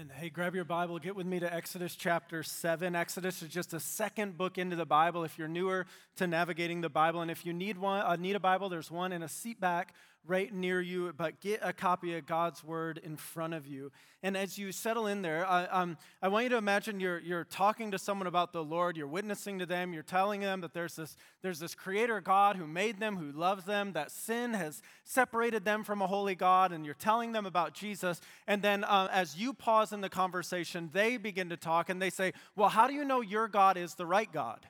Amen. Hey, grab your Bible, get with me to Exodus chapter 7. Exodus is just a second book into the Bible if you're newer to navigating the Bible. And if you need one, uh, need a Bible, there's one in a seat back right near you, but get a copy of God's Word in front of you. And as you settle in there, I, um, I want you to imagine you're, you're talking to someone about the Lord, you're witnessing to them, you're telling them that there's this, there's this Creator God who made them, who loves them, that sin has separated them from a holy God, and you're telling them about Jesus. And then uh, as you pause in the conversation, they begin to talk and they say, Well, how do you know your God is the right God?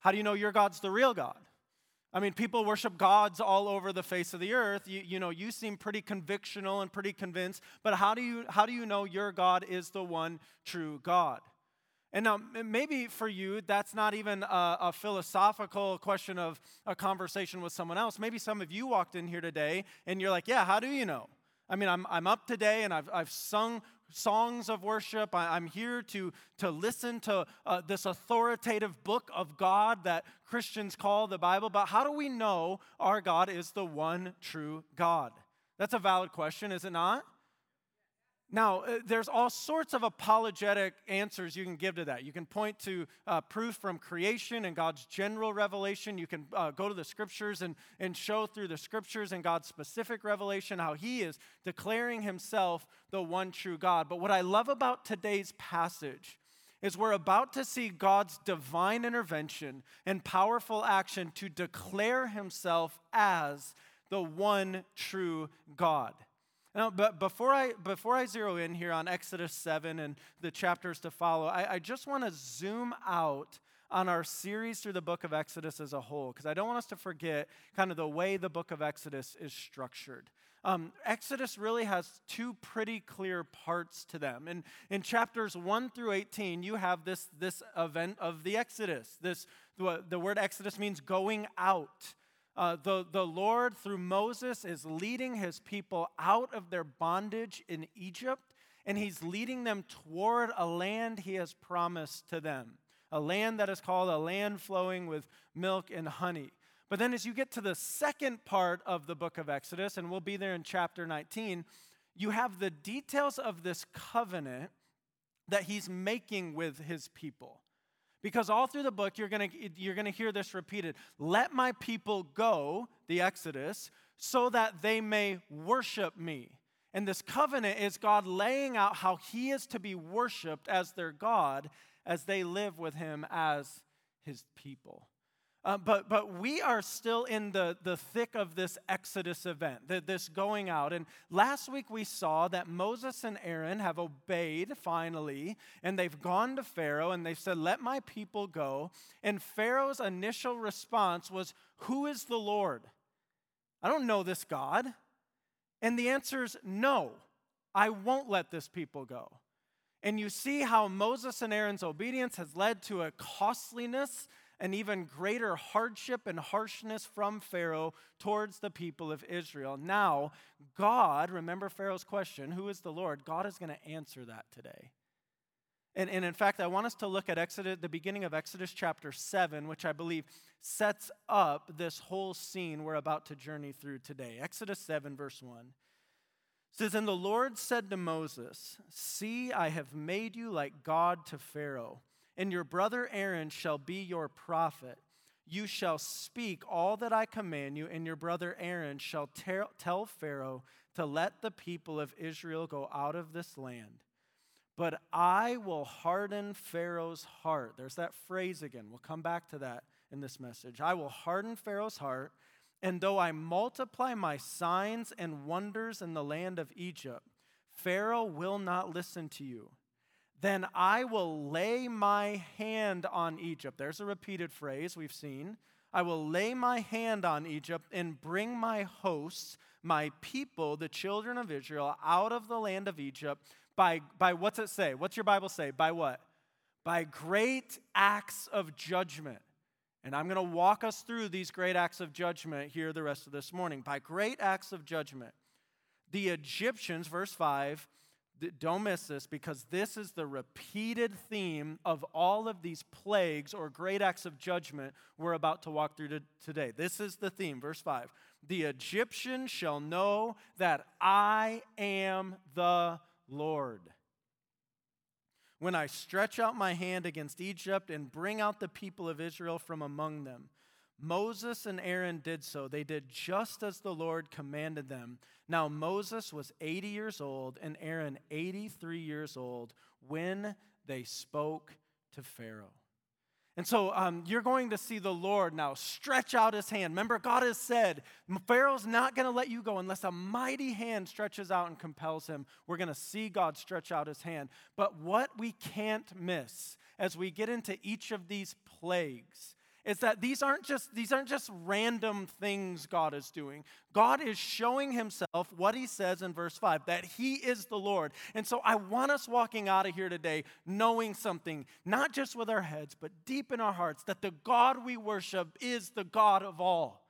How do you know your God's the real God? I mean, people worship gods all over the face of the earth. You, you know, you seem pretty convictional and pretty convinced, but how do, you, how do you know your God is the one true God? And now, maybe for you, that's not even a, a, philosophical question of a conversation with someone else. Maybe some of you walked in here today and you're like, yeah, how do you know? I mean, I'm, I'm up today and I've, I've sung songs of worship. I, am here to, to listen to uh, this authoritative book of God that Christians call the Bible. But how do we know our God is the one true God? That's a valid question, is it not? Now, uh, there's all sorts of apologetic answers you can give to that. You can point to uh, proof from creation and God's general revelation. You can uh, go to the scriptures and, and show through the scriptures and God's specific revelation how He is declaring Himself the one true God. But what I love about today's passage is we're about to see God's divine intervention and powerful action to declare Himself as the one true God. Now, but before I, before I zero in here on Exodus 7 and the chapters to follow, I, I just want to zoom out on our series through the book of Exodus as a whole, because I don't want us to forget kind of the way the book of Exodus is structured. Um, Exodus really has two pretty clear parts to them. And in chapters 1 through 18, you have this, this event of the Exodus. This, the, the word Exodus means going out. Uh, the, the Lord, through Moses, is leading his people out of their bondage in Egypt, and he's leading them toward a land he has promised to them, a land that is called a land flowing with milk and honey. But then, as you get to the second part of the book of Exodus, and we'll be there in chapter 19, you have the details of this covenant that he's making with his people. Because all through the book, you're going you're going to hear this repeated Let my people go, the Exodus, so that they may worship me. And this covenant is God laying out how he is to be worshiped as their God as they live with him as his people. Uh, but, but we are still in the, the thick of this Exodus event, the, this going out. And last week we saw that Moses and Aaron have obeyed finally, and they've gone to Pharaoh and they've said, Let my people go. And Pharaoh's initial response was, Who is the Lord? I don't know this God. And the answer is no, I won't let this people go. And you see how Moses and Aaron's obedience has led to a costliness an even greater hardship and harshness from Pharaoh towards the people of Israel. Now, God, remember Pharaoh's question, who is the Lord? God is going to answer that today. And, and in fact, I want us to look at Exodus, the beginning of Exodus chapter 7, which I believe sets up this whole scene we're about to journey through today. Exodus 7, verse 1 says, And the Lord said to Moses, See, I have made you like God to Pharaoh and your brother Aaron shall be your prophet. You shall speak all that I command you, and your brother Aaron shall tell Pharaoh to let the people of Israel go out of this land. But I will harden Pharaoh's heart. There's that phrase again. We'll come back to that in this message. I will harden Pharaoh's heart, and though I multiply my signs and wonders in the land of Egypt, Pharaoh will not listen to you then I will lay my hand on Egypt. There's a repeated phrase we've seen. I will lay my hand on Egypt and bring my hosts, my people, the children of Israel, out of the land of Egypt by, by what's it say? What's your Bible say? By what? By great acts of judgment. And I'm going to walk us through these great acts of judgment here the rest of this morning. By great acts of judgment. The Egyptians, verse 5, don't miss this because this is the repeated theme of all of these plagues or great acts of judgment we're about to walk through today. This is the theme, verse 5. The Egyptians shall know that I am the Lord. when I stretch out my hand against Egypt and bring out the people of Israel from among them. Moses and Aaron did so. They did just as the Lord commanded them. Now, Moses was 80 years old and Aaron 83 years old when they spoke to Pharaoh. And so um, you're going to see the Lord now stretch out his hand. Remember, God has said, Pharaoh's not going to let you go unless a mighty hand stretches out and compels him. We're going to see God stretch out his hand. But what we can't miss as we get into each of these plagues is that these aren't just these aren't just random things God is doing. God is showing himself what he says in verse 5 that he is the Lord. And so I want us walking out of here today knowing something not just with our heads but deep in our hearts that the God we worship is the God of all.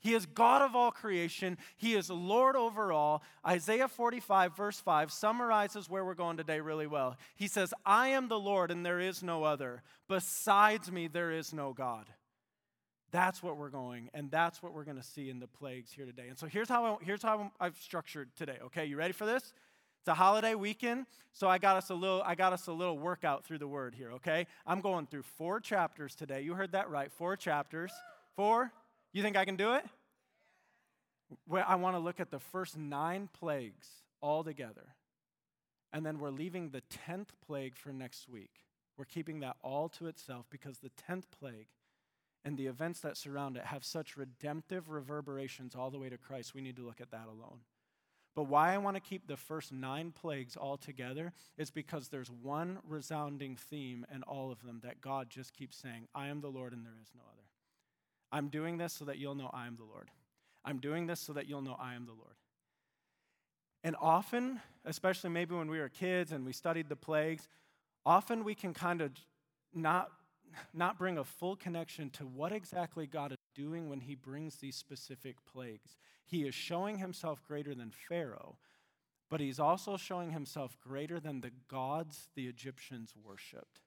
He is God of all creation. He is Lord over all. Isaiah 45, verse 5, summarizes where we're going today really well. He says, I am the Lord and there is no other. Besides me, there is no God. That's what we're going, and that's what we're going to see in the plagues here today. And so here's how, I, here's how I've structured today. Okay, you ready for this? It's a holiday weekend, so I got us a little I got us a little workout through the word here, okay? I'm going through four chapters today. You heard that right. Four chapters. Four? You think I can do it? Well, I want to look at the first nine plagues all together. And then we're leaving the 10th plague for next week. We're keeping that all to itself because the 10th plague and the events that surround it have such redemptive reverberations all the way to Christ. We need to look at that alone. But why I want to keep the first nine plagues all together is because there's one resounding theme in all of them that God just keeps saying, I am the Lord and there is no other. I'm doing this so that you'll know I am the Lord. I'm doing this so that you'll know I am the Lord. And often, especially maybe when we were kids and we studied the plagues, often we can kind of not, not bring a full connection to what exactly God is doing when he brings these specific plagues. He is showing himself greater than Pharaoh, but he's also showing himself greater than the gods the Egyptians worshiped.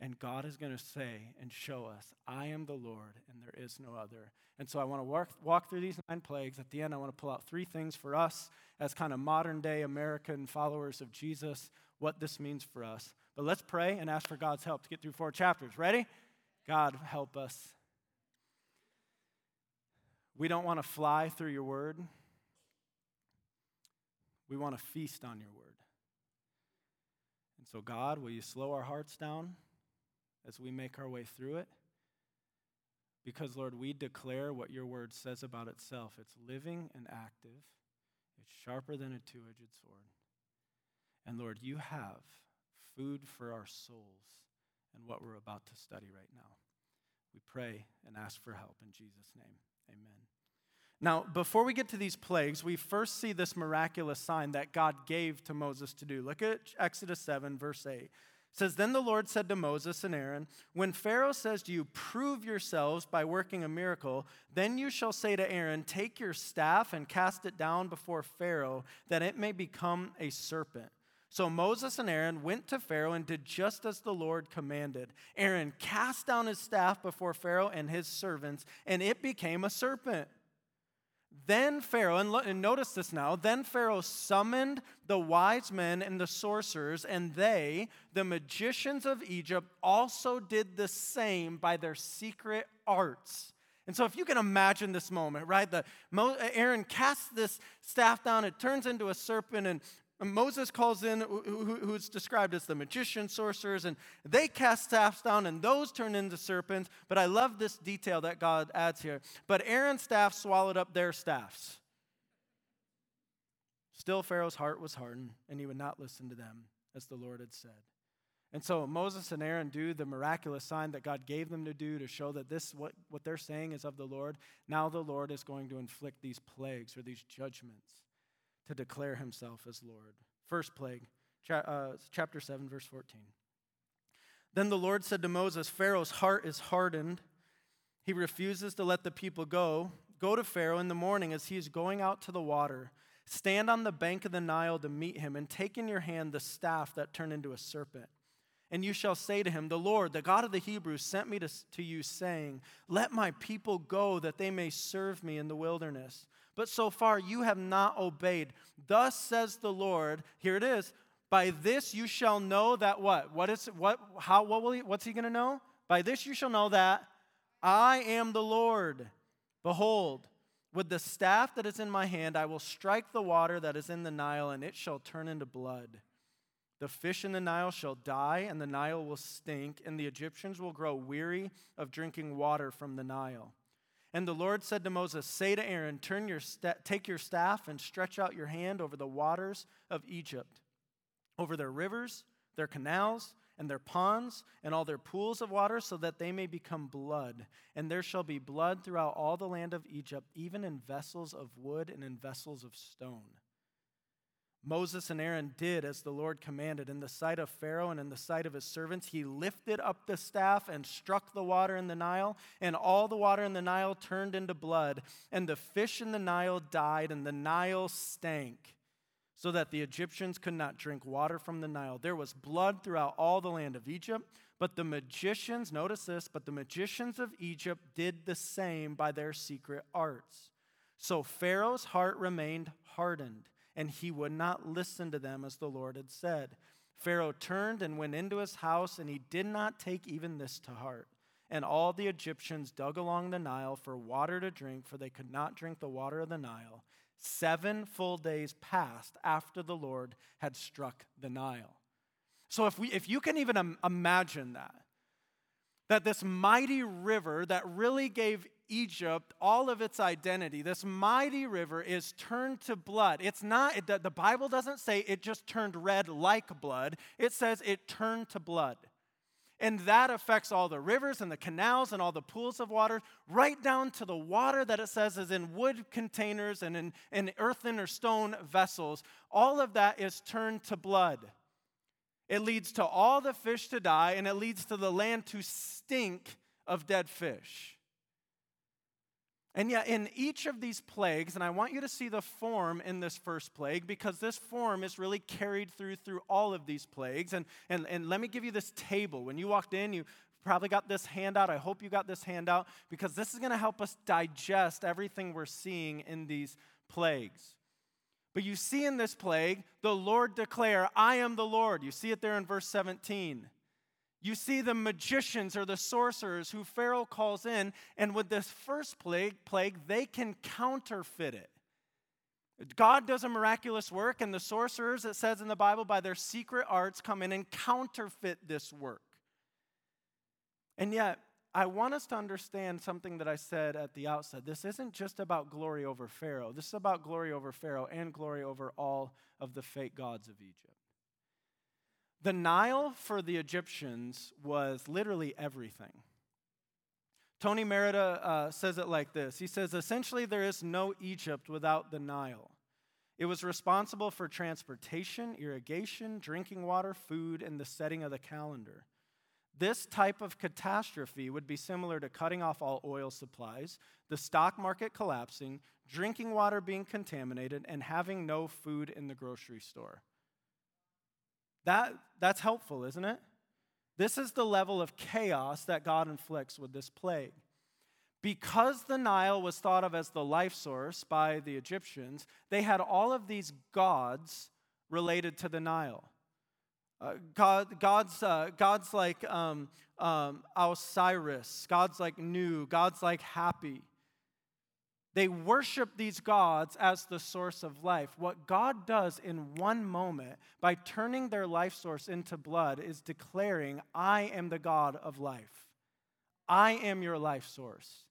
And God is going to say and show us, I am the Lord and there is no other. And so I want to walk, walk through these nine plagues. At the end, I want to pull out three things for us as kind of modern day American followers of Jesus, what this means for us. But let's pray and ask for God's help to get through four chapters. Ready? God, help us. We don't want to fly through your word, we want to feast on your word. And so, God, will you slow our hearts down? As we make our way through it. Because, Lord, we declare what your word says about itself. It's living and active, it's sharper than a two edged sword. And, Lord, you have food for our souls and what we're about to study right now. We pray and ask for help in Jesus' name. Amen. Now, before we get to these plagues, we first see this miraculous sign that God gave to Moses to do. Look at Exodus 7, verse 8 says then the lord said to moses and aaron when pharaoh says to you prove yourselves by working a miracle then you shall say to aaron take your staff and cast it down before pharaoh that it may become a serpent so moses and aaron went to pharaoh and did just as the lord commanded. Aaron cast down his staff before pharaoh and his servants and it became a serpent then Pharaoh, and, and, notice this now, then Pharaoh summoned the wise men and the sorcerers, and they, the magicians of Egypt, also did the same by their secret arts. And so, if you can imagine this moment, right? The, Aaron casts this staff down, it turns into a serpent, and Moses calls in who's described as the magician, sorcerers, and they cast staffs down, and those turn into serpents. But I love this detail that God adds here. But Aaron's staff swallowed up their staffs. Still, Pharaoh's heart was hardened, and he would not listen to them, as the Lord had said. And so Moses and Aaron do the miraculous sign that God gave them to do to show that this, what, what they're saying, is of the Lord. Now the Lord is going to inflict these plagues or these judgments to declare himself as Lord. First plague, cha- uh, chapter 7, verse 14. Then the Lord said to Moses, Pharaoh's heart is hardened. He refuses to let the people go. Go to Pharaoh in the morning as he is going out to the water. Stand on the bank of the Nile to meet him, and take in your hand the staff that turned into a serpent. And you shall say to him, The Lord, the God of the Hebrews, sent me to, to you, saying, Let my people go, that they may serve me in the wilderness. But so far you have not obeyed. Thus says the Lord, here it is, By this you shall know that what? What is what how what will he what's he gonna know? By this you shall know that I am the Lord. Behold, with the staff that is in my hand, I will strike the water that is in the Nile, and it shall turn into blood. The fish in the Nile shall die, and the Nile will stink, and the Egyptians will grow weary of drinking water from the Nile. And the Lord said to Moses, Say to Aaron, Turn your Take your staff and stretch out your hand over the waters of Egypt, over their rivers, their canals, and their ponds, and all their pools of water, so that they may become blood. And there shall be blood throughout all the land of Egypt, even in vessels of wood and in vessels of stone. Moses and Aaron did as the Lord commanded. In the sight of Pharaoh and in the sight of his servants, he lifted up the staff and struck the water in the Nile, and all the water in the Nile turned into blood, and the fish in the Nile died, and the Nile stank, so that the Egyptians could not drink water from the Nile. There was blood throughout all the land of Egypt, but the magicians, notice this, but the magicians of Egypt did the same by their secret arts. So Pharaoh's heart remained hardened and he would not listen to them as the Lord had said. Pharaoh turned and went into his house, and he did not take even this to heart. And all the Egyptians dug along the Nile for water to drink, for they could not drink the water of the Nile. Seven full days passed after the Lord had struck the Nile. So, if, we, if you can even imagine that, that this mighty river that really gave Egypt all of its identity. This mighty river is turned to blood. It's not, it, the Bible doesn't say it just turned red like blood, it says it turned to blood. And that affects all the rivers and the canals and all the pools of water, right down to the water that it says is in wood containers and in, in earthen or stone vessels. All of that is turned to blood. It leads to all the fish to die, and it leads to the land to stink of dead fish. And yet, in each of these plagues, and I want you to see the form in this first plague because this form is really carried through through all of these plagues. And, and, and let me give you this table. When you walked in, you probably got this handout. I hope you got this handout because this is going to help us digest everything we're seeing in these plagues. But you see in this plague, the Lord declare, I am the Lord. You see it there in verse 17. You see the magicians or the sorcerers who Pharaoh calls in, and with this first plague, plague, they can counterfeit it. God does a miraculous work, and the sorcerers, it says in the Bible, by their secret arts come in and counterfeit this work. And yet, I want us to understand something that I said at the outset. This isn't just about glory over Pharaoh, this is about glory over Pharaoh and glory over all of the fake gods of Egypt. The Nile for the Egyptians was literally everything. Tony Merida uh, says it like this He says, essentially, there is no Egypt without the Nile. It was responsible for transportation, irrigation, drinking water, food, and the setting of the calendar. This type of catastrophe would be similar to cutting off all oil supplies, the stock market collapsing, drinking water being contaminated, and having no food in the grocery store. That, that's helpful, isn't it? This is the level of chaos that God inflicts with this plague. Because the Nile was thought of as the life source by the Egyptians, they had all of these gods related to the Nile. Uh, God, gods, uh, gods like um, um, Osiris, gods like new. gods like Hapi. They worship these gods as the source of life. What God does in one moment by turning their life source into blood is declaring, I am the God of life. I am your life source,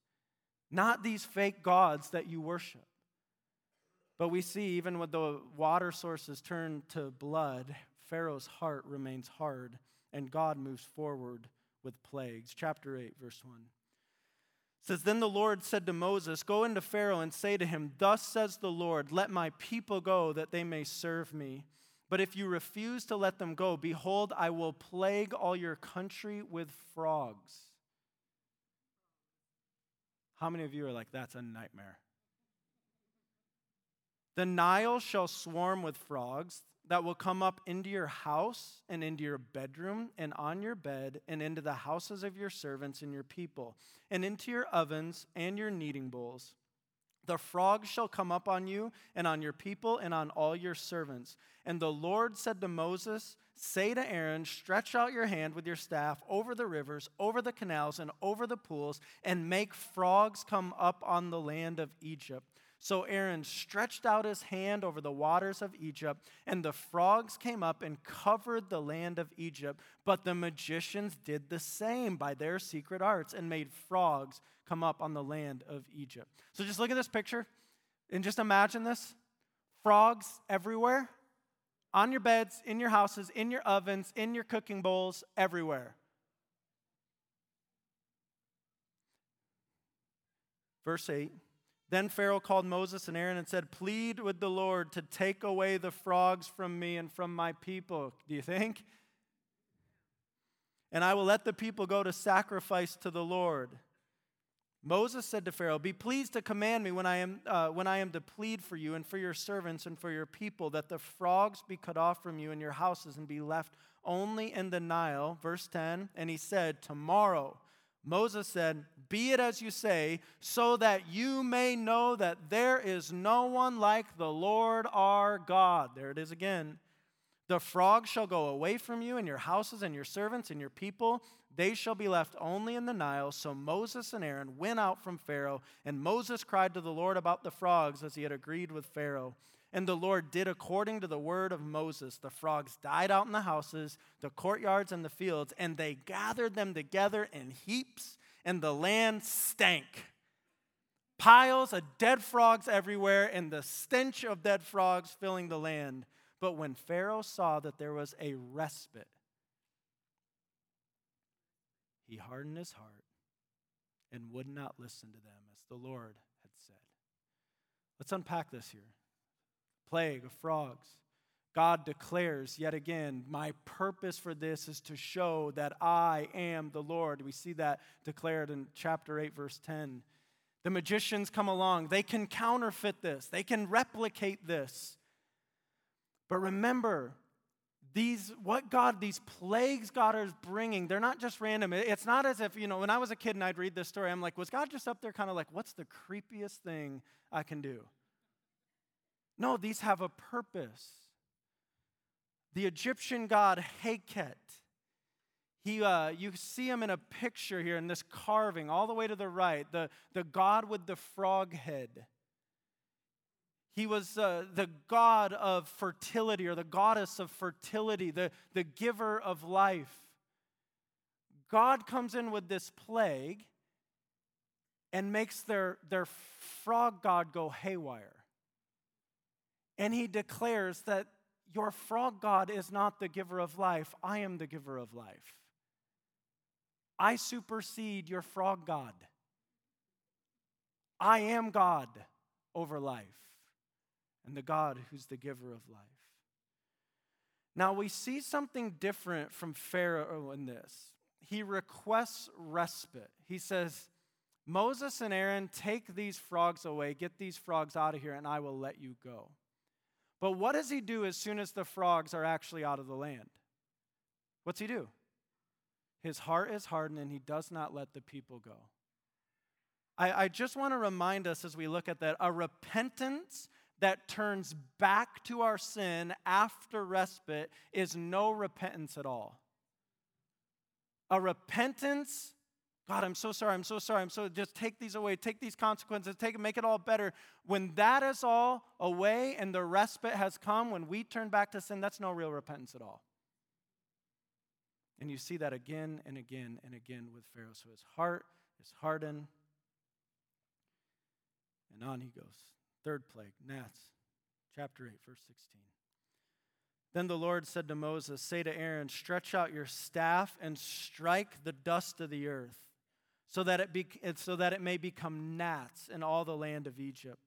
not these fake gods that you worship. But we see, even with the water sources turned to blood, Pharaoh's heart remains hard, and God moves forward with plagues. Chapter 8, verse 1 says then the lord said to moses go into pharaoh and say to him thus says the lord let my people go that they may serve me. But if you refuse to let them go behold i will plague all your country with frogs. How many of you are like that's a nightmare. The nile shall swarm with frogs that will come up into your house and into your bedroom and on your bed and into the houses of your servants and your people and into your ovens and your kneading bowls. The frogs shall come up on you and on your people and on all your servants. And the Lord said to Moses, Say to Aaron, Stretch out your hand with your staff over the rivers, over the canals, and over the pools, and make frogs come up on the land of Egypt. So Aaron stretched out his hand over the waters of Egypt, and the frogs came up and covered the land of Egypt. But the magicians did the same by their secret arts and made frogs come up on the land of Egypt. So just look at this picture and just imagine this frogs everywhere, on your beds, in your houses, in your ovens, in your cooking bowls, everywhere. Verse 8 then Pharaoh called Moses and Aaron and said, Plead with the Lord to take away the frogs from me and from my people. Do you think? And I will let the people go to sacrifice to the Lord. Moses said to Pharaoh, Be pleased to command me when I, am, uh, when I am to plead for you and for your servants and for your people, that the frogs be cut off from you and your houses and be left only in the Nile. Verse 10 And he said, Tomorrow Moses said, Be it as you say, so that you may know that there is no one like the Lord our God. There it is again. The frogs shall go away from you, and your houses, and your servants, and your people. They shall be left only in the Nile. So Moses and Aaron went out from Pharaoh, and Moses cried to the Lord about the frogs as he had agreed with Pharaoh. And the Lord did according to the word of Moses. The frogs died out in the houses, the courtyards, and the fields, and they gathered them together in heaps, and the land stank. Piles of dead frogs everywhere, and the stench of dead frogs filling the land. But when Pharaoh saw that there was a respite, he hardened his heart and would not listen to them, as the Lord had said. Let's unpack this here plague of frogs. God declares yet again, My purpose for this is to show that I am the Lord. We see that declared in chapter 8, verse 10. The magicians come along, they can counterfeit this, they can replicate this. But remember, these what god these plagues god is bringing they're not just random it's not as if you know when i was a kid and i'd read this story i'm like was god just up there kind of like what's the creepiest thing i can do no, these have a purpose. The Egyptian god Heket, he, uh, you see him in a picture here in this carving, all the way to the right, the, the god with the frog head. He was uh, the god of fertility or the goddess of fertility, the, the giver of life. God comes in with this plague and makes their, their frog god go haywire. And he declares that your frog God is not the giver of life, I am the giver of life. I supersede your frog God. I am God over life and the God who's the giver of life. Now we see something different from Pharaoh in this. He requests respite. He says, Moses and Aaron, take these frogs away, get these frogs out of here, and I will let you go. But what does he do as soon as the frogs are actually out of the land? What's he do? His heart is hardened and he does not let the people go. I, I just want to remind us as we look at that a repentance that turns back to our sin after respite is no repentance at all. A repentance God, I'm so sorry, I'm so sorry, I'm so just take these away, take these consequences, take make it all better. When that is all away and the respite has come, when we turn back to sin, that's no real repentance at all. And you see that again and again and again with Pharaoh. So his heart is hardened. And on he goes. Third plague, gnats. Chapter 8, verse 16. Then the Lord said to Moses, Say to Aaron, Stretch out your staff and strike the dust of the earth so that it, be, so that it may become gnats in all the land of Egypt.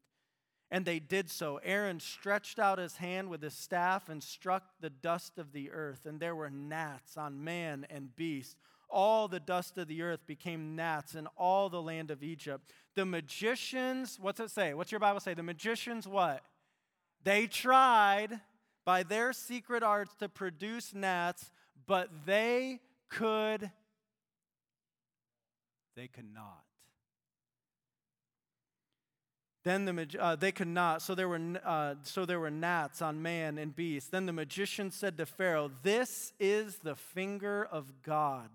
And they did so. Aaron stretched out his hand with his staff and struck the dust of the earth, and there were gnats on man and beast. All the dust of the earth became gnats in all the land of Egypt. The magicians, what's it say? What's your Bible say? The magicians, what? They tried by their secret arts to produce gnats, but they could they could not. Then the uh, they could not. So there were uh, so there were gnats on man and beast. Then the magician said to Pharaoh, "This is the finger of God."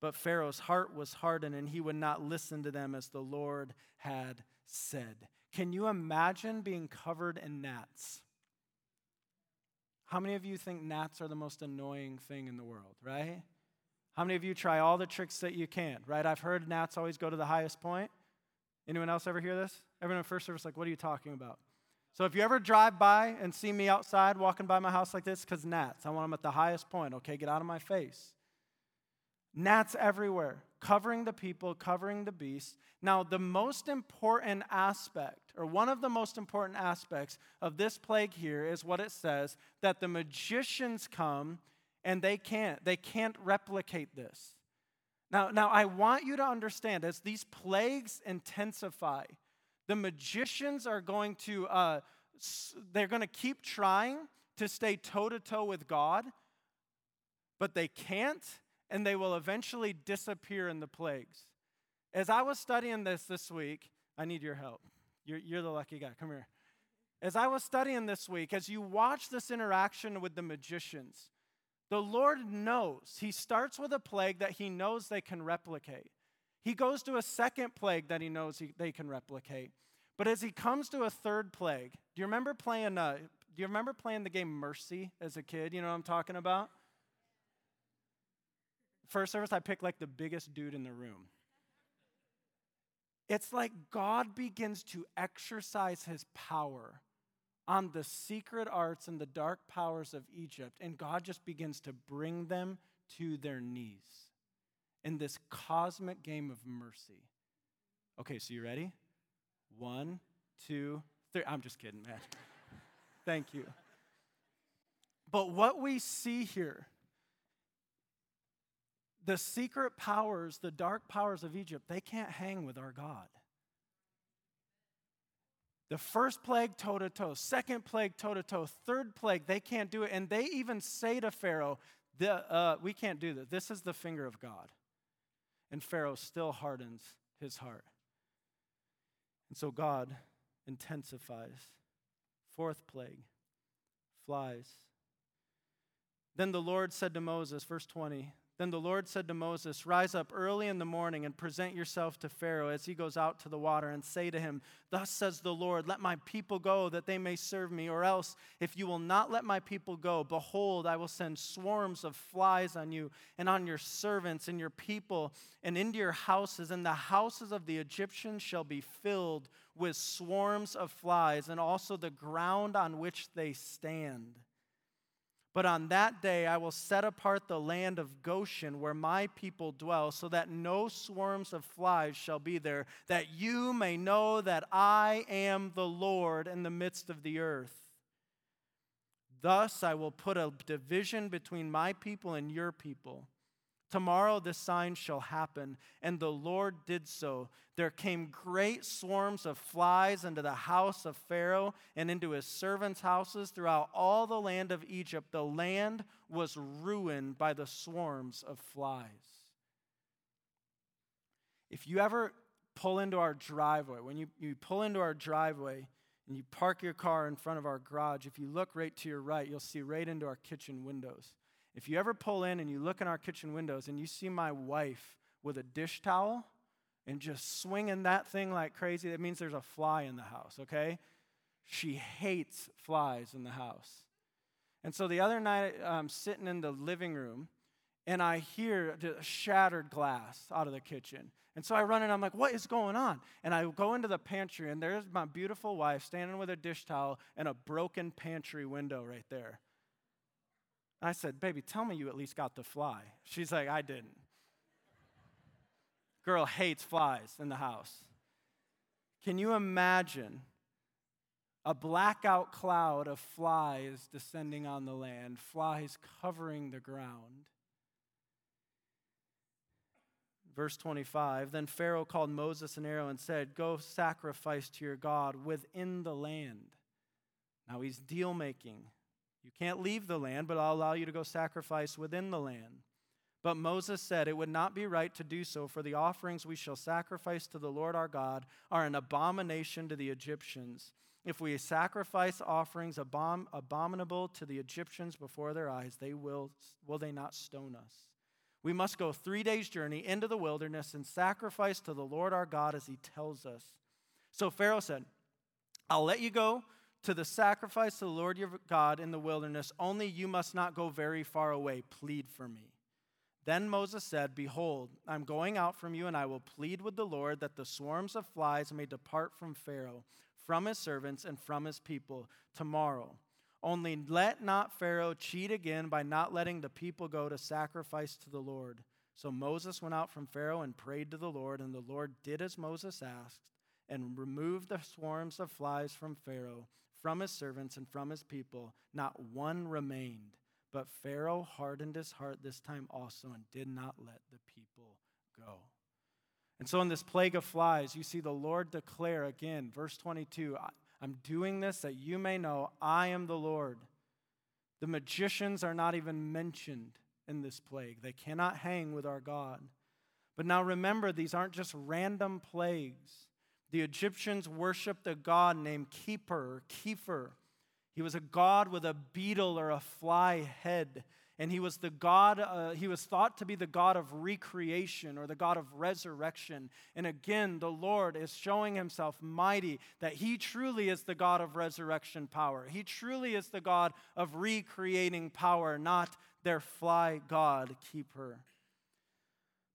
But Pharaoh's heart was hardened, and he would not listen to them as the Lord had said. Can you imagine being covered in gnats? How many of you think gnats are the most annoying thing in the world, right? How many of you try all the tricks that you can, right? I've heard gnats always go to the highest point. Anyone else ever hear this? Everyone in first service, like, what are you talking about? So if you ever drive by and see me outside walking by my house like this, because gnats, I want them at the highest point, okay? Get out of my face. Gnats everywhere, covering the people, covering the beasts. Now, the most important aspect, or one of the most important aspects of this plague here is what it says that the magicians come and they can't. They can't replicate this. Now, now I want you to understand as these plagues intensify, the magicians are going to uh, they're going to keep trying to stay toe to toe with God, but they can't, and they will eventually disappear in the plagues. As I was studying this this week, I need your help. You're, you're the lucky guy. Come here. As I was studying this week, as you watch this interaction with the magicians, the Lord knows. He starts with a plague that he knows they can replicate. He goes to a second plague that he knows he, they can replicate. But as he comes to a third plague, do you remember playing? Uh, do you remember playing the game Mercy as a kid? You know what I'm talking about. First service, I picked like the biggest dude in the room. It's like God begins to exercise his power on the secret arts and the dark powers of Egypt, and God just begins to bring them to their knees in this cosmic game of mercy. Okay, so you ready? One, two, three. I'm just kidding, man. Thank you. But what we see here, the secret powers, the dark powers of Egypt, they can't hang with our God. The first plague, toe to toe. Second plague, toe to toe. Third plague, they can't do it. And they even say to Pharaoh, the, uh, We can't do this. This is the finger of God. And Pharaoh still hardens his heart. And so God intensifies. Fourth plague, flies. Then the Lord said to Moses, verse 20, then the Lord said to Moses, Rise up early in the morning and present yourself to Pharaoh as he goes out to the water, and say to him, Thus says the Lord, Let my people go, that they may serve me. Or else, if you will not let my people go, behold, I will send swarms of flies on you, and on your servants, and your people, and into your houses, and the houses of the Egyptians shall be filled with swarms of flies, and also the ground on which they stand. But on that day I will set apart the land of Goshen where my people dwell, so that no swarms of flies shall be there, that you may know that I am the Lord in the midst of the earth. Thus I will put a division between my people and your people Tomorrow this sign shall happen. And the Lord did so. There came great swarms of flies into the house of Pharaoh and into his servants' houses throughout all the land of Egypt. The land was ruined by the swarms of flies. If you ever pull into our driveway, when you, you pull into our driveway and you park your car in front of our garage, if you look right to your right, you'll see right into our kitchen windows. If you ever pull in and you look in our kitchen windows and you see my wife with a dish towel and just swinging that thing like crazy, that means there's a fly in the house, okay? She hates flies in the house. And so the other night, I'm sitting in the living room and I hear shattered glass out of the kitchen. And so I run in, I'm like, what is going on? And I go into the pantry, and there's my beautiful wife standing with a dish towel and a broken pantry window right there. I said, Baby, tell me you at least got the fly. She's like, I didn't. Girl hates flies in the house. Can you imagine a blackout cloud of flies descending on the land, flies covering the ground? Verse 25 Then Pharaoh called Moses and Aaron and said, Go sacrifice to your God within the land. Now he's deal making. You can't leave the land, but I'll allow you to go sacrifice within the land. But Moses said, It would not be right to do so, for the offerings we shall sacrifice to the Lord our God are an abomination to the Egyptians. If we sacrifice offerings abom- abominable to the Egyptians before their eyes, they will, will they not stone us? We must go three days' journey into the wilderness and sacrifice to the Lord our God as he tells us. So Pharaoh said, I'll let you go to the sacrifice to the Lord your God in the wilderness, only you must not go very far away. Plead for me. Then Moses said, Behold, I'm going out from you, and I will plead with the Lord that the swarms of flies may depart from Pharaoh, from his servants, and from his people tomorrow. Only let not Pharaoh cheat again by not letting the people go to sacrifice to the Lord. So Moses went out from Pharaoh and prayed to the Lord, and the Lord did as Moses asked, and removed the swarms of flies from Pharaoh, from his servants, and from his people. Not one remained. But Pharaoh hardened his heart this time also and did not let the people go. And so, in this plague of flies, you see the Lord declare again, verse 22 I'm doing this that you may know I am the Lord. The magicians are not even mentioned in this plague, they cannot hang with our God. But now remember, these aren't just random plagues. The Egyptians worshiped a god named Keeper, Kepher. He was a god with a beetle or a fly head. And he was the God, uh, he was thought to be the God of recreation or the God of resurrection. And again, the Lord is showing himself mighty that he truly is the God of resurrection power. He truly is the God of recreating power, not their fly God, keeper.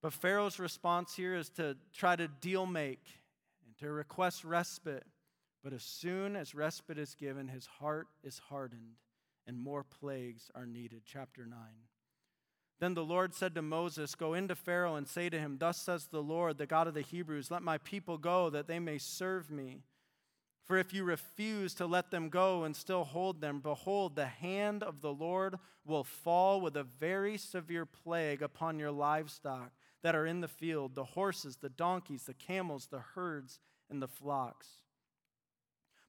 But Pharaoh's response here is to try to deal make to request respite. But as soon as respite is given, his heart is hardened, and more plagues are needed. Chapter 9. Then the Lord said to Moses, Go into Pharaoh and say to him, Thus says the Lord, the God of the Hebrews, Let my people go, that they may serve me. For if you refuse to let them go and still hold them, behold, the hand of the Lord will fall with a very severe plague upon your livestock that are in the field the horses, the donkeys, the camels, the herds, and the flocks.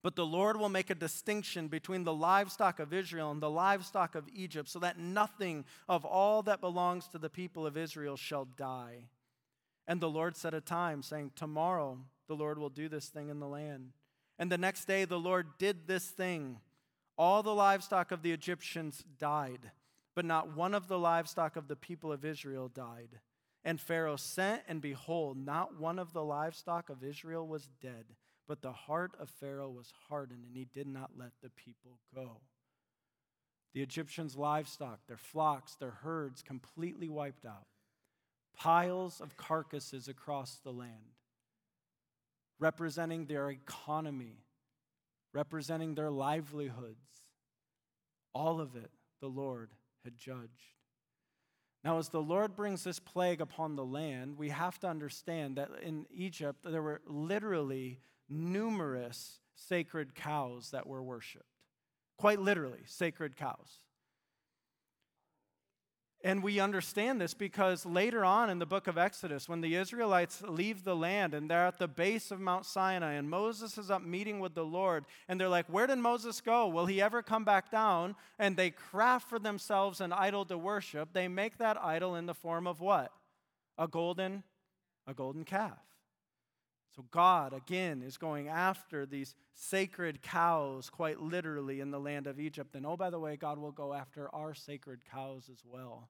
But the Lord will make a distinction between the livestock of Israel and the livestock of Egypt, so that nothing of all that belongs to the people of Israel shall die. And the Lord set a time, saying, Tomorrow the Lord will do this thing in the land. And the next day the Lord did this thing. All the livestock of the Egyptians died, but not one of the livestock of the people of Israel died. And Pharaoh sent, and behold, not one of the livestock of Israel was dead but the heart of Pharaoh was hardened, and he did not let the people go. The Egyptians' livestock, their flocks, their herds completely wiped out. Piles of carcasses across the land, representing their economy, representing their livelihoods. All of it the Lord had judged. Now, as the Lord brings this plague upon the land, we have to understand that in Egypt, there were literally numerous sacred cows that were worshiped. Quite literally, sacred cows. And we understand this because later on in the book of Exodus, when the Israelites leave the land and they're at the base of Mount Sinai, and Moses is up meeting with the Lord, and they're like, Where did Moses go? Will he ever come back down? And they craft for themselves an idol to worship. They make that idol in the form of what? A golden, a golden calf. So, God, again, is going after these sacred cows, quite literally, in the land of Egypt. And oh, by the way, God will go after our sacred cows as well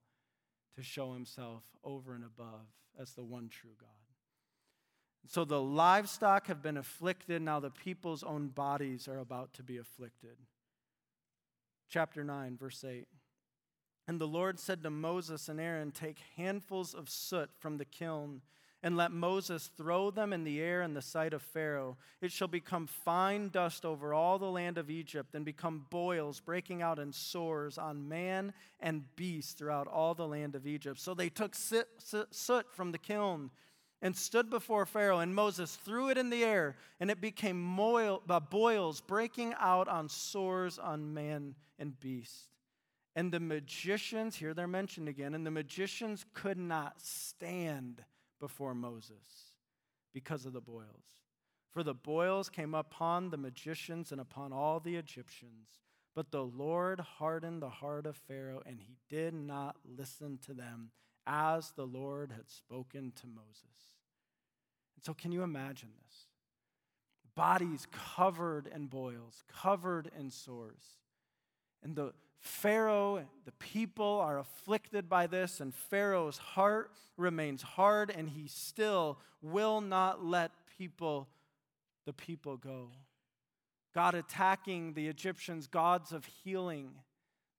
to show himself over and above as the one true God. So, the livestock have been afflicted. Now, the people's own bodies are about to be afflicted. Chapter 9, verse 8. And the Lord said to Moses and Aaron, Take handfuls of soot from the kiln and let Moses throw them in the air in the sight of Pharaoh. It shall become fine dust over all the land of Egypt and become boils breaking out in sores on man and beast throughout all the land of Egypt. So they took soot from the kiln and stood before Pharaoh, and Moses threw it in the air, and it became uh, boils breaking out on sores on man and beast. And the magicians, here they're mentioned again, and the magicians could not stand before Moses because of the boils. For the boils came upon the magicians and upon all the Egyptians. But the Lord hardened the heart of Pharaoh, and he did not listen to them as the Lord had spoken to Moses. And so, can you imagine this? Bodies covered in boils, covered in sores. And the Pharaoh, the people are afflicted by this, and Pharaoh's heart remains hard, and he still will not let people, the people go. God attacking the Egyptians' gods of healing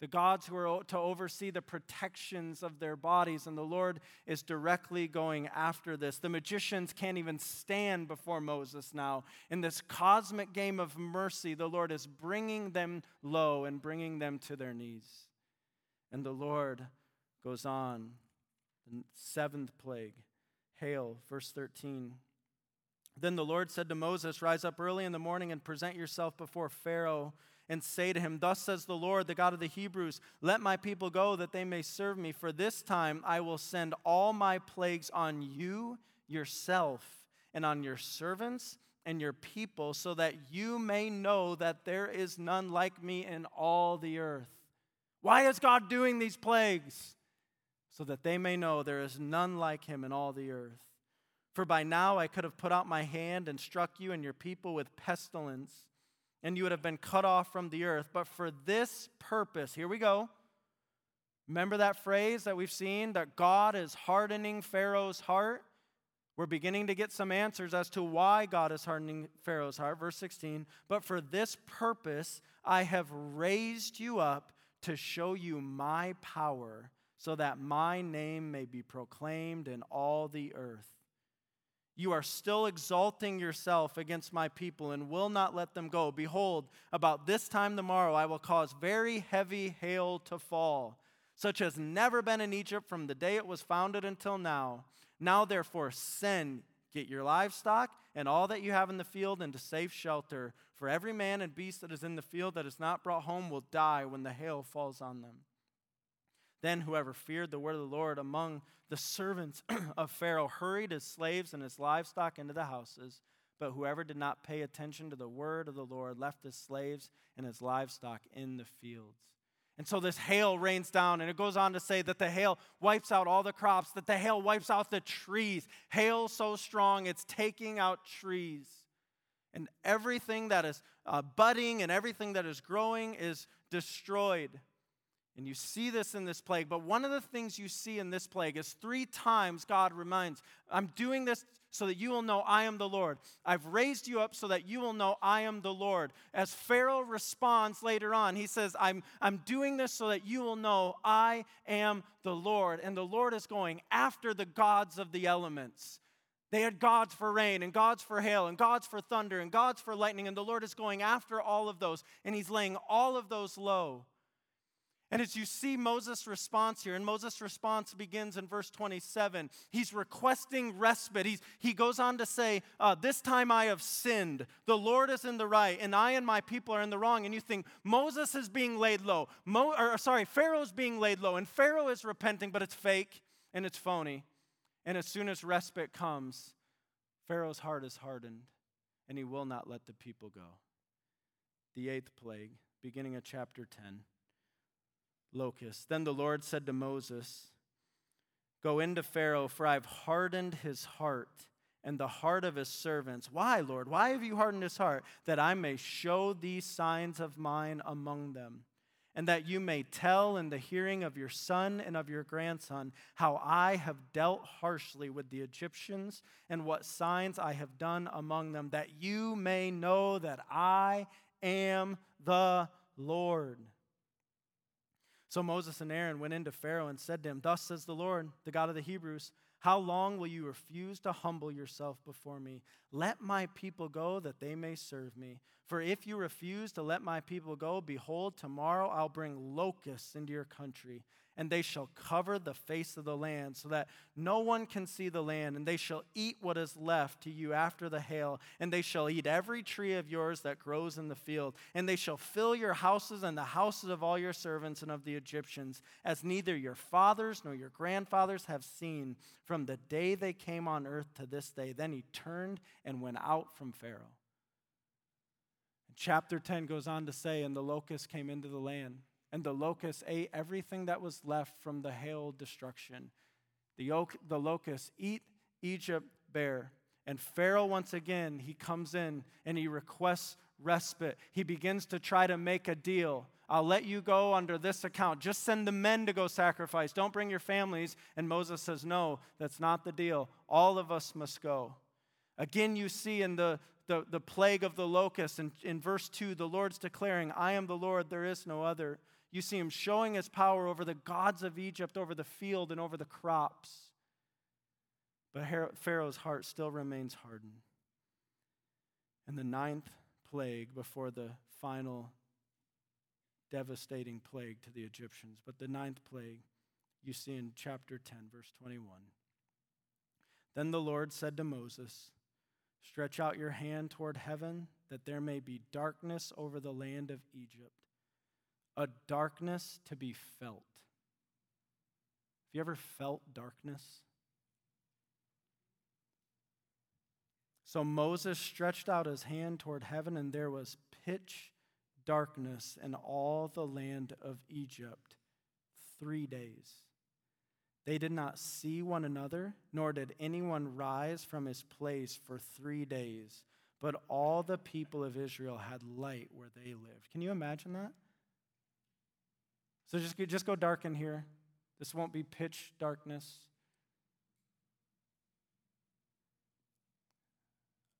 the gods who are to oversee the protections of their bodies, and the Lord is directly going after this. The magicians can't even stand before Moses now. In this cosmic game of mercy, the Lord is bringing them low and bringing them to their knees. And the Lord goes on, the seventh plague, hail, verse 13. Then the Lord said to Moses, Rise up early in the morning and present yourself before Pharaoh and say to him, Thus says the Lord, the God of the Hebrews, let my people go that they may serve me. For this time I will send all my plagues on you yourself and on your servants and your people, so that you may know that there is none like me in all the earth. Why is God doing these plagues? So that they may know there is none like him in all the earth. For by now I could have put out my hand and struck you and your people with pestilence and you would have been cut off from the earth. But for this purpose, here we go. Remember that phrase that we've seen that God is hardening Pharaoh's heart? We're beginning to get some answers as to why God is hardening Pharaoh's heart. Verse 16, but for this purpose I have raised you up to show you my power, so that my name may be proclaimed in all the earth. You are still exalting yourself against my people and will not let them go. Behold, about this time tomorrow I will cause very heavy hail to fall, such as never been in Egypt from the day it was founded until now. Now, therefore, send, get your livestock and all that you have in the field into safe shelter. For every man and beast that is in the field that is not brought home will die when the hail falls on them. Then whoever feared the word of the Lord among the servants of Pharaoh hurried his slaves and his livestock into the houses. But whoever did not pay attention to the word of the Lord left his slaves and his livestock in the fields. And so this hail rains down, and it goes on to say that the hail wipes out all the crops, that the hail wipes out the trees. Hail so strong, it's taking out trees. And everything that is uh, budding and everything that is growing is destroyed. And you see this in this plague. But one of the things you see in this plague is three times God reminds, I'm doing this so that you will know I am the Lord. I've raised you up so that you will know I am the Lord. As Pharaoh responds later on, he says, I'm, I'm doing this so that you will know I am the Lord. And the Lord is going after the gods of the elements. They had gods for rain and gods for hail and gods for thunder and gods for lightning. And the Lord is going after all of those. And he's laying all of those low. And as you see Moses' response here, and Moses' response begins in verse 27, he's requesting respite. He's, he goes on to say, uh, This time I have sinned. The Lord is in the right, and I and my people are in the wrong. And you think Moses is being laid low. Mo, or, sorry, Pharaoh's being laid low, and Pharaoh is repenting, but it's fake and it's phony. And as soon as respite comes, Pharaoh's heart is hardened, and he will not let the people go. The eighth plague, beginning of chapter 10 locusts. Then the Lord said to Moses, Go into Pharaoh, for I've hardened his heart and the heart of his servants. Why, Lord? Why have you hardened his heart? That I may show these signs of mine among them, and that you may tell in the hearing of your son and of your grandson how I have dealt harshly with the Egyptians and what signs I have done among them, that you may know that I am the Lord. So Moses and Aaron went into Pharaoh and said to him, Thus says the Lord, the God of the Hebrews, how long will you refuse to humble yourself before me? Let my people go that they may serve me. For if you refuse to let my people go, behold, tomorrow I'll bring locusts into your country and they shall cover the face of the land, so that no one can see the land, and they shall eat what is left to you after the hail, and they shall eat every tree of yours that grows in the field, and they shall fill your houses and the houses of all your servants and of the Egyptians, as neither your fathers nor your grandfathers have seen from the day they came on earth to this day. Then he turned and went out from Pharaoh. Chapter 10 goes on to say, And the locusts came into the land and the locusts ate everything that was left from the hail destruction. the, the locusts eat Egypt bare. And Pharaoh, once again, he comes in and he requests respite. He begins to try to make a deal. I'll let you go under this account. Just send the men to go sacrifice. Don't bring your families. And Moses says, No, that's not the deal. All of us must go. Again, you see in the, the, the plague of the locust, in, in verse 2, the Lord's declaring, I am the Lord, there is no other. You see him showing his power over the gods of Egypt, over the field, and over the crops. But Pharaoh's heart still remains hardened. And the ninth plague before the final devastating plague to the Egyptians. But the ninth plague you see in chapter 10, verse 21. Then the Lord said to Moses, Stretch out your hand toward heaven, that there may be darkness over the land of Egypt, a darkness to be felt. Have you ever felt darkness? So Moses stretched out his hand toward heaven, and there was pitch darkness in all the land of Egypt three days. They did not see one another, nor did anyone rise from his place for three days. But all the people of Israel had light where they lived. Can you imagine that? So just, just go dark in here. This won't be pitch darkness.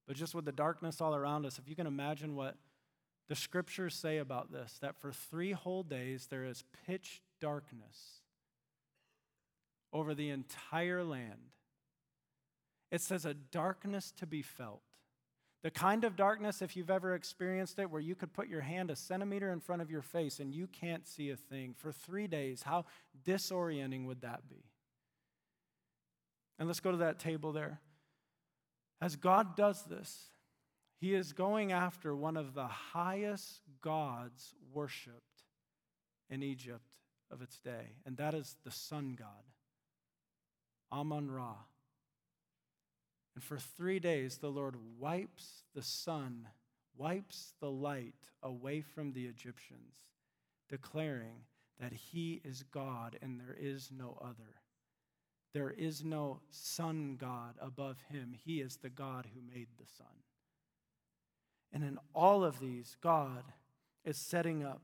But just with the darkness all around us, if you can imagine what the scriptures say about this, that for three whole days there is pitch darkness over the entire land. It says a darkness to be felt. The kind of darkness, if you've ever experienced it, where you could put your hand a centimeter in front of your face and you can't see a thing for three days, how disorienting would that be? And let's go to that table there. As God does this, he is going after one of the highest gods worshiped in Egypt of its day, and that is the sun god, Amon Ra. And for three days, the Lord wipes the sun, wipes the light away from the Egyptians, declaring that He is God and there is no other. There is no sun God above him. He is the God who made the sun. And in all of these, God is setting up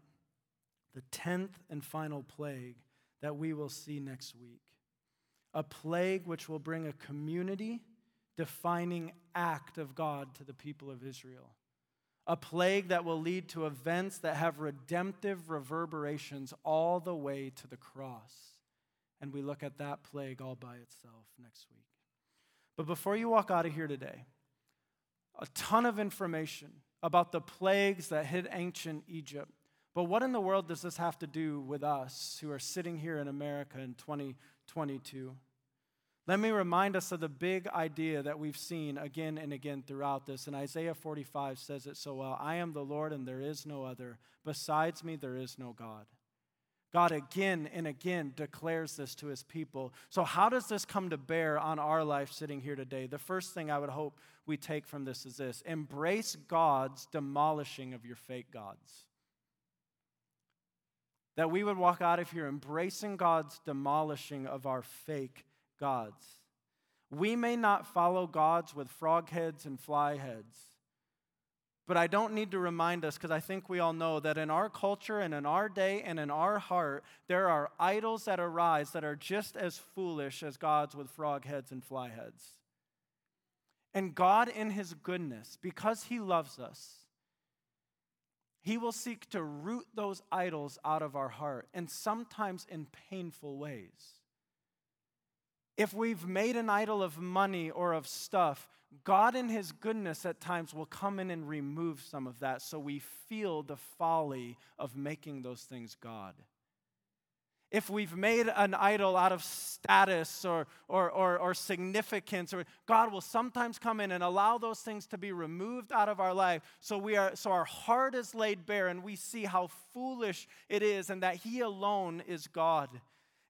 the 10th and final plague that we will see next week. A plague which will bring a community defining act of God to the people of Israel. A plague that will lead to events that have redemptive reverberations all the way to the cross and we look at that plague all by itself next week. But before you walk out of here today, a ton of information about the plagues that hit ancient Egypt. But what in the world does this have to do with us who are sitting here in America in 2022? Let me remind us of the big idea that we've seen again and again throughout this. And Isaiah 45 says it so well I am the Lord, and there is no other. Besides me, there is no God. God again and again declares this to his people. So, how does this come to bear on our life sitting here today? The first thing I would hope we take from this is this embrace God's demolishing of your fake gods. That we would walk out of here embracing God's demolishing of our fake gods. We may not follow gods with frog heads and fly heads. But I don't need to remind us because I think we all know that in our culture and in our day and in our heart, there are idols that arise that are just as foolish as gods with frog heads and fly heads. And God, in His goodness, because He loves us, He will seek to root those idols out of our heart, and sometimes in painful ways. If we've made an idol of money or of stuff, God, in His goodness, at times will come in and remove some of that so we feel the folly of making those things God. If we've made an idol out of status or, or, or, or, significance, or God will sometimes come in and allow those things to be removed out of our life so, we are, so our heart is laid bare and we see how foolish it is and that He alone is God.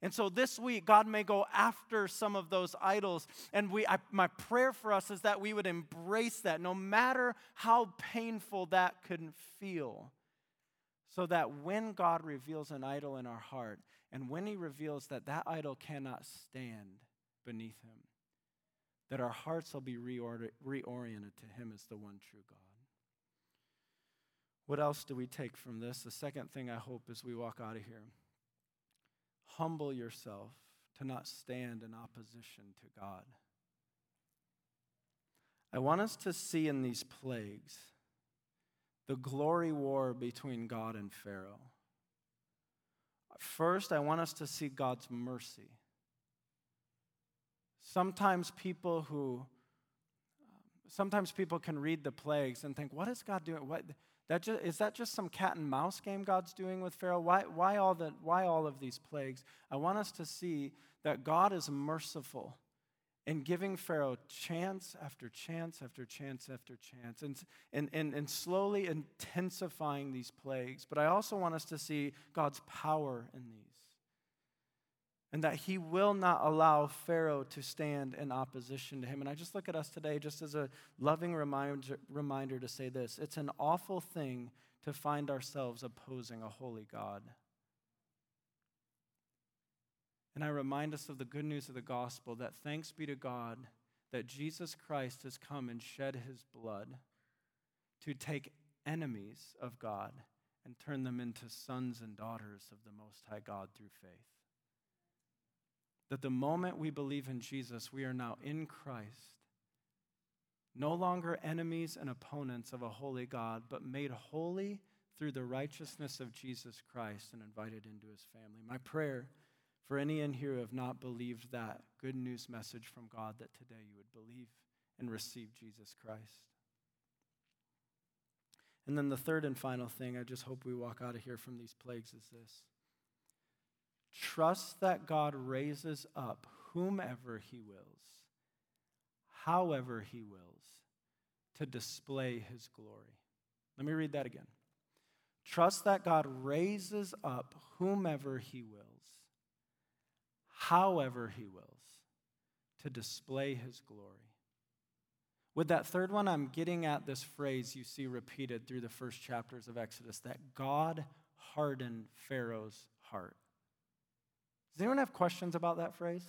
And so this week, God may go after some of those idols. And we, I, my prayer for us is that we would embrace that, no matter how painful that could feel. So that when God reveals an idol in our heart, and when He reveals that that idol cannot stand, beneath him. That our hearts will be reoriented to him as the one true God. What else do we take from this? The second thing I hope as we walk out of here humble yourself to not stand in opposition to God. I want us to see in these plagues the glory war between God and Pharaoh. First, I want us to see God's mercy. Sometimes people who sometimes people can read the plagues and think, what is God doing? What, that just, is that just some cat and mouse game God's doing with Pharaoh? Why, why, all the, why all of these plagues? I want us to see that God is merciful in giving Pharaoh chance after chance after chance after chance and, and, and, and slowly intensifying these plagues. But I also want us to see God's power in these and that he will not allow Pharaoh to stand in opposition to him. And I just look at us today just as a loving reminder, reminder to say this it's an awful thing to find ourselves opposing a holy God. And I remind us of the good news of the gospel that thanks be to God that Jesus Christ has come and shed his blood to take enemies of God and turn them into sons and daughters of the Most High God through faith that the moment we believe in Jesus, we are now in Christ, no longer enemies and opponents of a holy God, but made holy through the righteousness of Jesus Christ and invited into his family. My prayer for any in here who have not believed that good news message from God that today you would believe and receive Jesus Christ. And then the third and final thing I just hope we walk out of here from these plagues is this Trust that God raises up whomever he wills, however he wills, to display his glory. Let me read that again. Trust that God raises up whomever he wills, however he wills, to display his glory. With that third one, I'm getting at this phrase you see repeated through the first chapters of Exodus that God hardened Pharaoh's heart. Does anyone have questions about that phrase?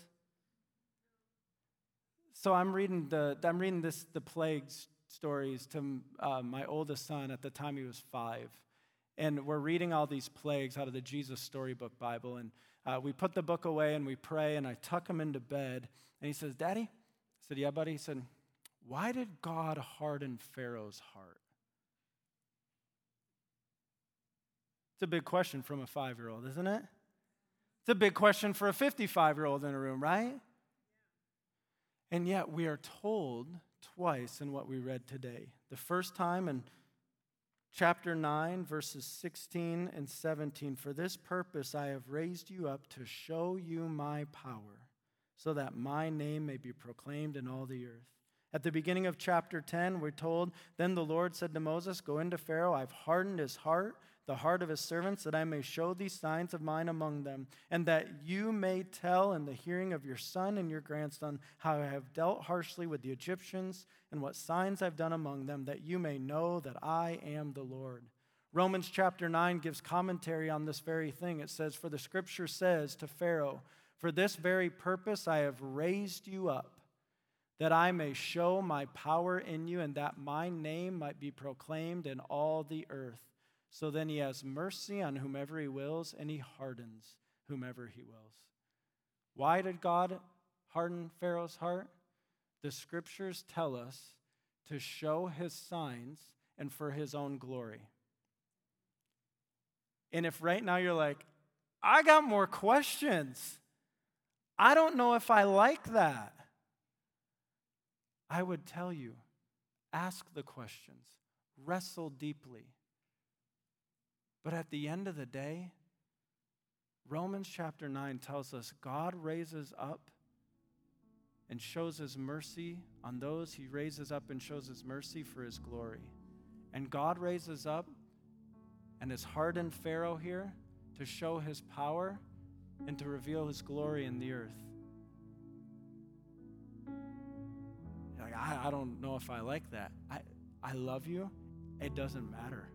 So I'm reading the I'm reading this the plagues stories to uh, my oldest son at the time he was five, and we're reading all these plagues out of the Jesus Storybook Bible, and uh, we put the book away and we pray, and I tuck him into bed, and he says, "Daddy," I said, "Yeah, buddy." He said, "Why did God harden Pharaoh's heart?" It's a big question from a five-year-old, isn't it? It's a big question for a 55 year old in a room, right? And yet we are told twice in what we read today. The first time in chapter 9, verses 16 and 17 For this purpose I have raised you up to show you my power, so that my name may be proclaimed in all the earth. At the beginning of chapter 10, we're told, Then the Lord said to Moses, Go into Pharaoh, I've hardened his heart the heart of his servants, that I may show these signs of mine among them, and that you may tell in the hearing of your son and your grandson how I have dealt harshly with the Egyptians and what signs I've done among them, that you may know that I am the Lord. Romans chapter 9 gives commentary on this very thing. It says, For the scripture says to Pharaoh, For this very purpose I have raised you up, that I may show my power in you, and that my name might be proclaimed in all the earth. So then he has mercy on whomever he wills, and he hardens whomever he wills. Why did God harden Pharaoh's heart? The scriptures tell us to show his signs and for his own glory. And if right now you're like, I got more questions, I don't know if I like that, I would tell you ask the questions, wrestle deeply. But at the end of the day, Romans chapter 9 tells us God raises up and shows his mercy on those he raises up and shows his mercy for his glory. And God raises up and has hardened Pharaoh here to show his power and to reveal his glory in the earth. Like, I, I don't know if I like that. I, I love you. It doesn't matter.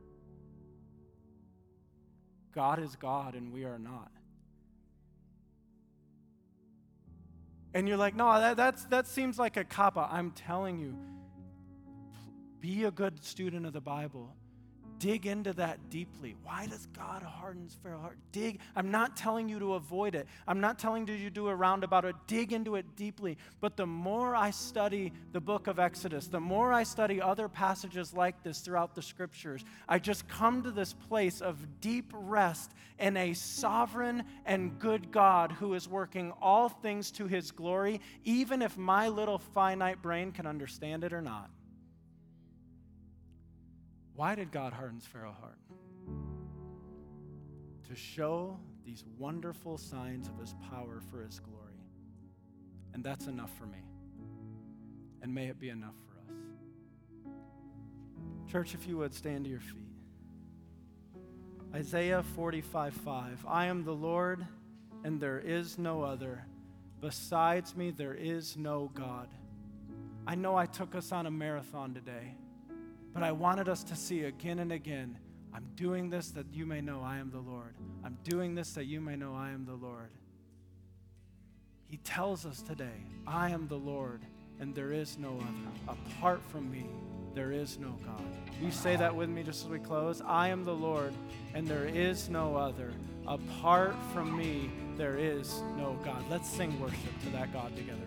God is God and we are not. And you're like, no, that, that's, that seems like a out. I'm telling you, be a good student of the Bible. Dig into that deeply. Why does God harden Pharaoh's heart? Dig. I'm not telling you to avoid it. I'm not telling you to do a roundabout. Dig into it deeply. But the more I study the book of Exodus, the more I study other passages like this throughout the scriptures, I just come to this place of deep rest in a sovereign and good God who is working all things to his glory, even if my little finite brain can understand it or not. Why did God harden Pharaoh's heart? To show these wonderful signs of his power for his glory. And that's enough for me. And may it be enough for us. Church, if you would stand to your feet. Isaiah 45 5. I am the Lord, and there is no other. Besides me, there is no God. I know I took us on a marathon today. But I wanted us to see again and again I'm doing this that you may know I am the Lord. I'm doing this that you may know I am the Lord. He tells us today, I am the Lord, and there is no other. Apart from me, there is no God. You say that with me just as we close. I am the Lord, and there is no other. Apart from me, there is no God. Let's sing worship to that God together.